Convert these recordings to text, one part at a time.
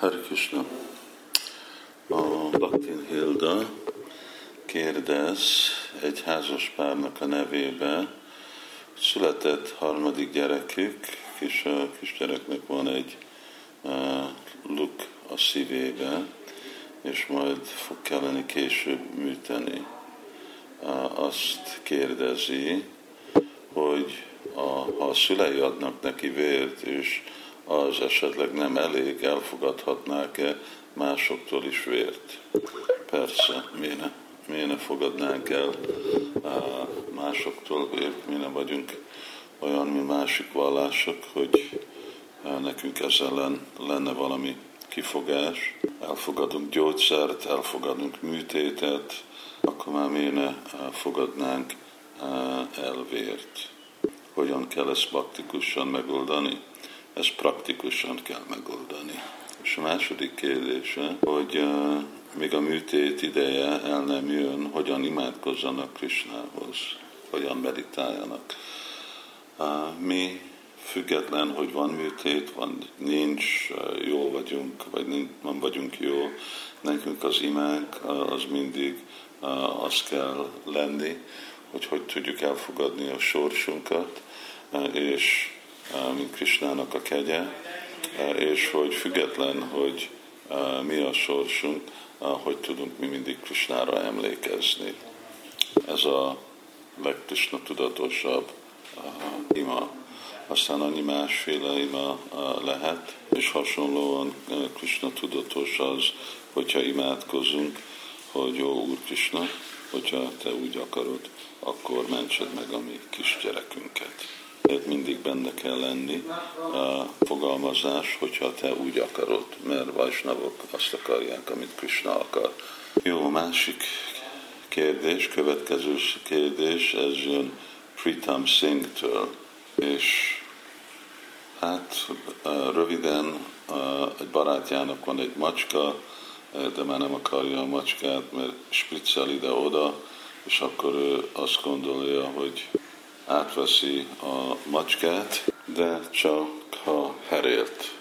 Hare. A Baktin Hilda kérdez egy házas párnak a nevébe, született harmadik gyerekük, és a kisgyereknek van egy uh, luk a szívébe, és majd fog kelleni később műteni. Uh, azt kérdezi, hogy a, ha a szülei adnak neki vért, és az esetleg nem elég, elfogadhatnák-e másoktól is vért? Persze, miért miért ne fogadnánk el másoktól vért, mi nem vagyunk olyan, mint másik vallások, hogy nekünk ezzel lenne valami kifogás. Elfogadunk gyógyszert, elfogadunk műtétet, akkor már miért ne fogadnánk el vért. Hogyan kell ezt praktikusan megoldani? Ezt praktikusan kell megoldani. És a második kérdése, hogy még a műtét ideje el nem jön, hogyan imádkozzanak Krisnához, hogyan meditáljanak. Mi független, hogy van műtét, van, nincs, jól vagyunk, vagy nem vagyunk jó, nekünk az imánk az mindig az kell lenni, hogy hogy tudjuk elfogadni a sorsunkat, és mint Krisnának a kegye, és hogy független, hogy mi a sorsunk, hogy tudunk mi mindig Krisnára emlékezni. Ez a legkrisna tudatosabb ima. Aztán annyi másféle ima lehet, és hasonlóan Krishna tudatos az, hogyha imádkozunk, hogy jó Úr Krishna, hogyha te úgy akarod, akkor mentsed meg a mi kisgyerekünket mindig benne kell lenni a fogalmazás, hogyha te úgy akarod, mert Vajsnavok azt akarják, amit Krishna akar. Jó, másik kérdés, következő kérdés, ez jön Pritam Singh-től, és hát röviden egy barátjának van egy macska, de már nem akarja a macskát, mert spriccel ide-oda, és akkor ő azt gondolja, hogy átveszi a macskát, de csak ha herélt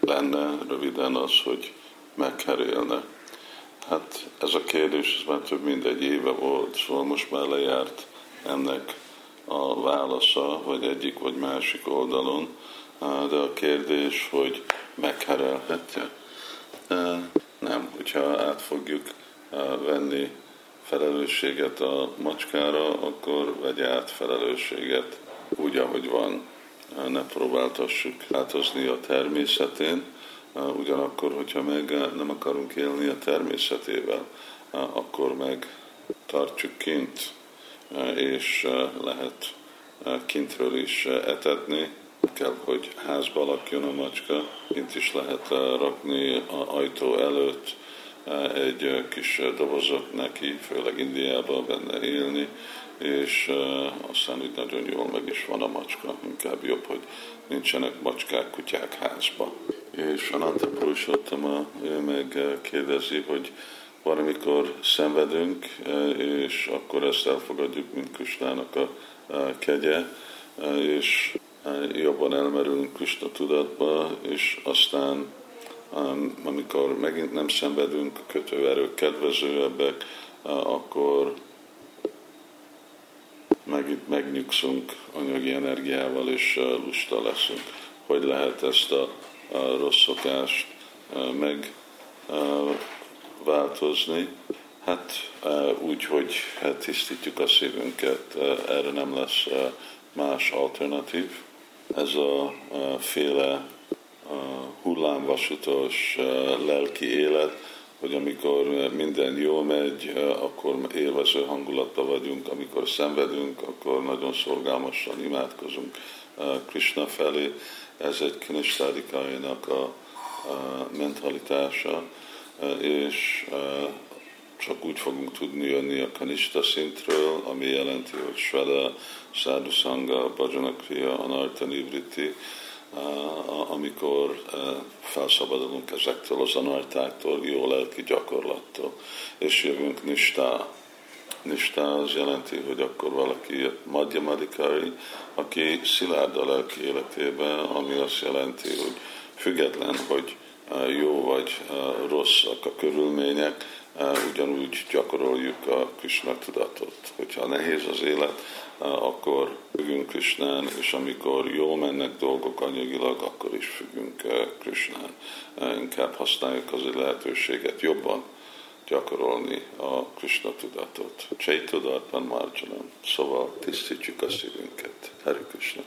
lenne röviden az, hogy megherélne. Hát ez a kérdés ez már több mint egy éve volt, szóval most már lejárt ennek a válasza, vagy egyik vagy másik oldalon, de a kérdés, hogy megherelhetje. Nem, hogyha át fogjuk venni felelősséget a macskára, akkor vegye át felelősséget úgy, ahogy van. Ne próbáltassuk változni a természetén, ugyanakkor, hogyha meg nem akarunk élni a természetével, akkor meg tartjuk kint, és lehet kintről is etetni, kell, hogy házba lakjon a macska, kint is lehet rakni a ajtó előtt, egy kis dobozok neki, főleg Indiában benne élni, és aztán úgy nagyon jól meg is van a macska, inkább jobb, hogy nincsenek macskák, kutyák házba. És Ananta Purushottama meg kérdezi, hogy valamikor szenvedünk, és akkor ezt elfogadjuk, mint Kristának a kegye, és jobban elmerülünk Krista tudatba, és aztán amikor megint nem szenvedünk, kötőerők kedvezőebbek, akkor meg, megnyugszunk anyagi energiával, és lusta leszünk. Hogy lehet ezt a, a rossz szokást megváltozni? Hát úgy, hogy hát tisztítjuk a szívünket, erre nem lesz más alternatív. Ez a féle hullámvasutos lelki élet, hogy amikor minden jól megy, akkor élvező hangulatban vagyunk, amikor szenvedünk, akkor nagyon szorgalmasan imádkozunk Krishna felé. Ez egy Kinistádikainak a, a mentalitása, és csak úgy fogunk tudni jönni a kanista szintről, ami jelenti, hogy Sveda, Sadhusanga, Bhajanakriya, Anarta Nivriti, amikor felszabadulunk ezektől az anartáktól, jó lelki gyakorlattól, és jövünk nistá. Nistá az jelenti, hogy akkor valaki madhyamadikari, aki szilárd a lelki életében, ami azt jelenti, hogy független, hogy jó vagy rosszak a körülmények, ugyanúgy gyakoroljuk a Krishna tudatot. Hogyha nehéz az élet, akkor függünk Krishnán, és amikor jól mennek dolgok anyagilag, akkor is függünk Krishnán. Inkább használjuk az lehetőséget jobban gyakorolni a Krishna tudatot. Csaitudatban Marjanam. Szóval tisztítjuk a szívünket. Hare Krishna.